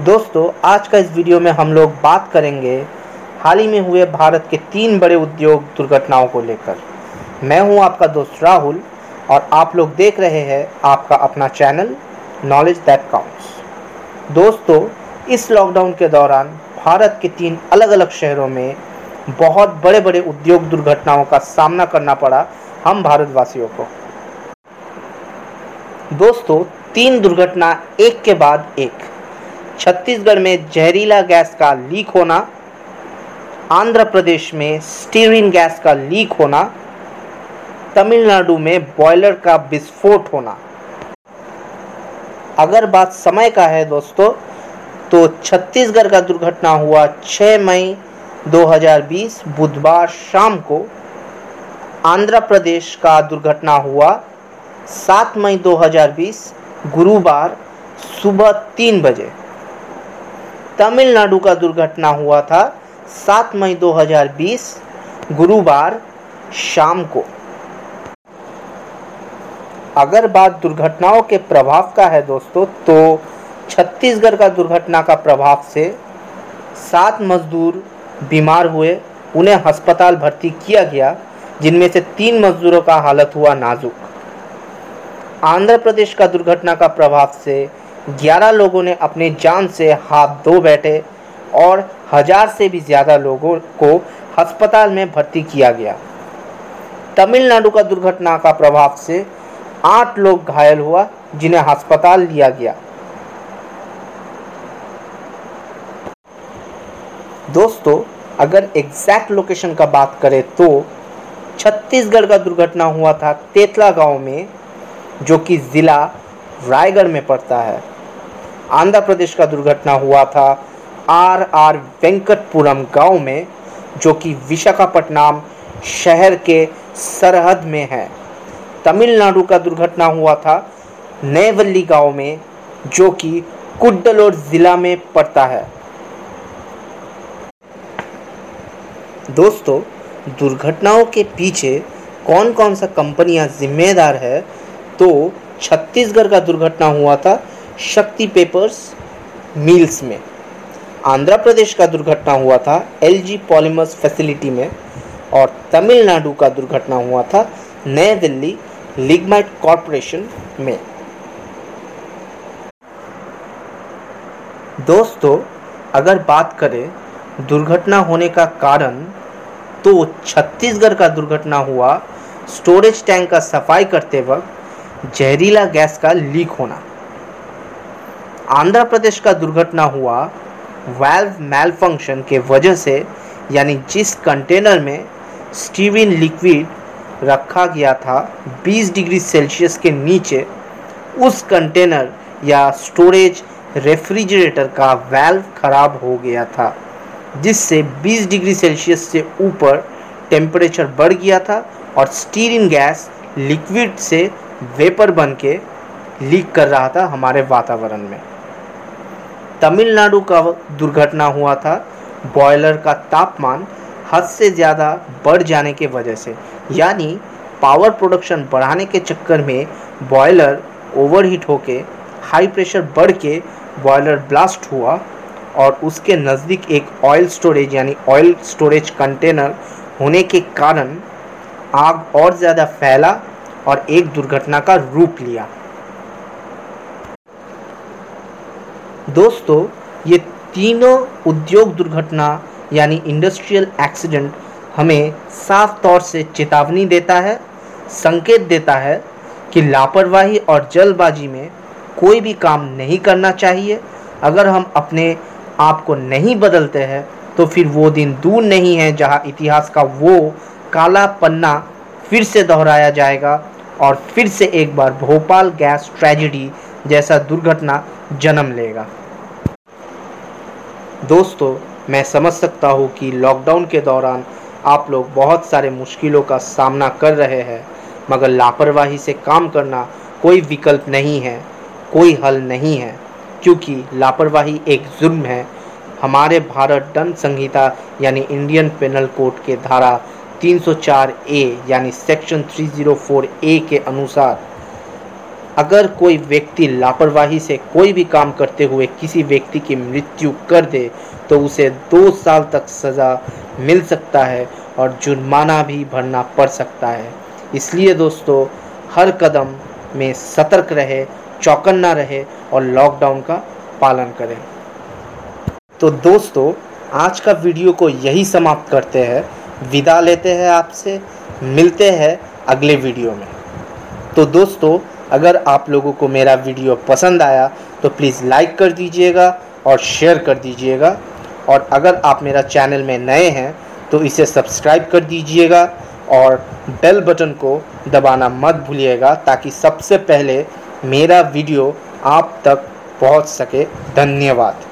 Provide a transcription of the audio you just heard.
दोस्तों, आज का इस वीडियो में हम लोग बात करेंगे हाल ही में हुए भारत के तीन बड़े उद्योग दुर्घटनाओं को लेकर। मैं हूँ आपका दोस्त राहुल और आप लोग देख रहे हैं आपका अपना चैनल नॉलेज दैट काउंट्स दोस्तों, इस लॉकडाउन के दौरान भारत के तीन अलग अलग शहरों में बहुत बड़े बड़े उद्योग दुर्घटनाओं का सामना करना पड़ा हम भारतवासियों को। दोस्तों, तीन दुर्घटना एक के बाद एक। छत्तीसगढ़ में जहरीला गैस का लीक होना, आंध्र प्रदेश में स्टीरिन गैस का लीक होना, तमिलनाडु में बॉयलर का विस्फोट होना। अगर बात समय का है दोस्तों तो छत्तीसगढ़ का दुर्घटना हुआ 6 मई 2020 बुधवार शाम को। आंध्र प्रदेश का दुर्घटना हुआ 7 मई 2020 गुरुवार सुबह तीन बजे। तमिलनाडु का दुर्घटना हुआ था 7 मई 2020 गुरुवार शाम को। अगर बात दुर्घटनाओं के प्रभाव का है दोस्तों तो छत्तीसगढ़ का दुर्घटना का प्रभाव से सात मजदूर बीमार हुए, उन्हें अस्पताल भर्ती किया गया, जिनमें से तीन मजदूरों का हालत हुआ नाजुक। आंध्र प्रदेश का दुर्घटना का प्रभाव से 11 लोगों ने अपनी जान से हाथ धो बैठे और हज़ार से भी ज़्यादा लोगों को अस्पताल में भर्ती किया गया। तमिलनाडु का दुर्घटना का प्रभाव से आठ लोग घायल हुआ, जिन्हें अस्पताल लिया गया। दोस्तों, अगर एग्जैक्ट लोकेशन का बात करें तो छत्तीसगढ़ का दुर्घटना हुआ था तेतला गाँव में, जो कि ज़िला रायगढ़ में पड़ता है। आंध्र प्रदेश का दुर्घटना हुआ था आर आर वेंकटपुरम गाँव में, जो कि विशाखापट्टनम शहर के सरहद में है। तमिलनाडु का दुर्घटना हुआ था नएवल्ली गाँव में, जो कि कुड्डलोर ज़िला में पड़ता है। दोस्तों, दुर्घटनाओं के पीछे कौन कौन सा कंपनियाँ जिम्मेदार है तो छत्तीसगढ़ का दुर्घटना हुआ था शक्ति पेपर्स मिल्स में। आंध्र प्रदेश का दुर्घटना हुआ था एलजी पॉलीमर्स फैसिलिटी में और तमिलनाडु का दुर्घटना हुआ था नई दिल्ली लिगमाइट कॉरपोरेशन में। दोस्तों, अगर बात करें दुर्घटना होने का कारण तो छत्तीसगढ़ का दुर्घटना हुआ। स्टोरेज टैंक का सफ़ाई करते वक्त जहरीला गैस का लीक होना। आंध्र प्रदेश का दुर्घटना हुआ वाल्व मेलफंक्शन के वजह से, यानी जिस कंटेनर में स्टीविन लिक्विड रखा गया था 20 डिग्री सेल्सियस के नीचे, उस कंटेनर या स्टोरेज रेफ्रिजरेटर का वाल्व खराब हो गया था, जिससे 20 डिग्री सेल्सियस से ऊपर टेम्परेचर बढ़ गया था और स्टीरिन गैस लिक्विड से वेपर बन के लीक कर रहा था हमारे वातावरण में। तमिलनाडु का दुर्घटना हुआ था। बॉयलर का तापमान हद से ज़्यादा बढ़ जाने के वजह से, यानी पावर प्रोडक्शन बढ़ाने के चक्कर में बॉयलर ओवरहीट होके, हाई प्रेशर बढ़ के बॉयलर ब्लास्ट हुआ और उसके नज़दीक एक ऑयल स्टोरेज, यानी ऑयल स्टोरेज कंटेनर होने के कारण आग और ज़्यादा फैला और एक दुर्घटना का रूप लिया। दोस्तों, ये तीनों उद्योग दुर्घटना, यानी इंडस्ट्रियल एक्सीडेंट हमें साफ़ तौर से चेतावनी देता है, संकेत देता है कि लापरवाही और जल्दबाजी में कोई भी काम नहीं करना चाहिए। अगर हम अपने आप को नहीं बदलते हैं तो फिर वो दिन दूर नहीं है जहाँ इतिहास का वो काला पन्ना फिर से दोहराया जाएगा और फिर से एक बार भोपाल गैस ट्रेजिडी जैसा दुर्घटना जन्म लेगा। दोस्तों, मैं समझ सकता हूँ कि लॉकडाउन के दौरान आप लोग बहुत सारे मुश्किलों का सामना कर रहे हैं, मगर लापरवाही से काम करना कोई विकल्प नहीं है, कोई हल नहीं है, क्योंकि लापरवाही एक जुर्म है। हमारे भारत दंड संहिता यानी इंडियन पेनल कोड के धारा 304 ए, यानी सेक्शन 304 ए के अनुसार, अगर कोई व्यक्ति लापरवाही से कोई भी काम करते हुए किसी व्यक्ति की मृत्यु कर दे तो उसे दो साल तक सज़ा मिल सकता है और जुर्माना भी भरना पड़ सकता है। इसलिए दोस्तों, हर कदम में सतर्क रहे, चौकन्ना रहे और लॉकडाउन का पालन करें। तो दोस्तों, आज का वीडियो को यही समाप्त करते हैं। विदा लेते हैं आपसे, मिलते हैं अगले वीडियो में। तो दोस्तों, अगर आप लोगों को मेरा वीडियो पसंद आया तो प्लीज़ लाइक कर दीजिएगा और शेयर कर दीजिएगा। और अगर आप मेरा चैनल में नए हैं तो इसे सब्सक्राइब कर दीजिएगा और बेल बटन को दबाना मत भूलिएगा, ताकि सबसे पहले मेरा वीडियो आप तक पहुँच सके। धन्यवाद।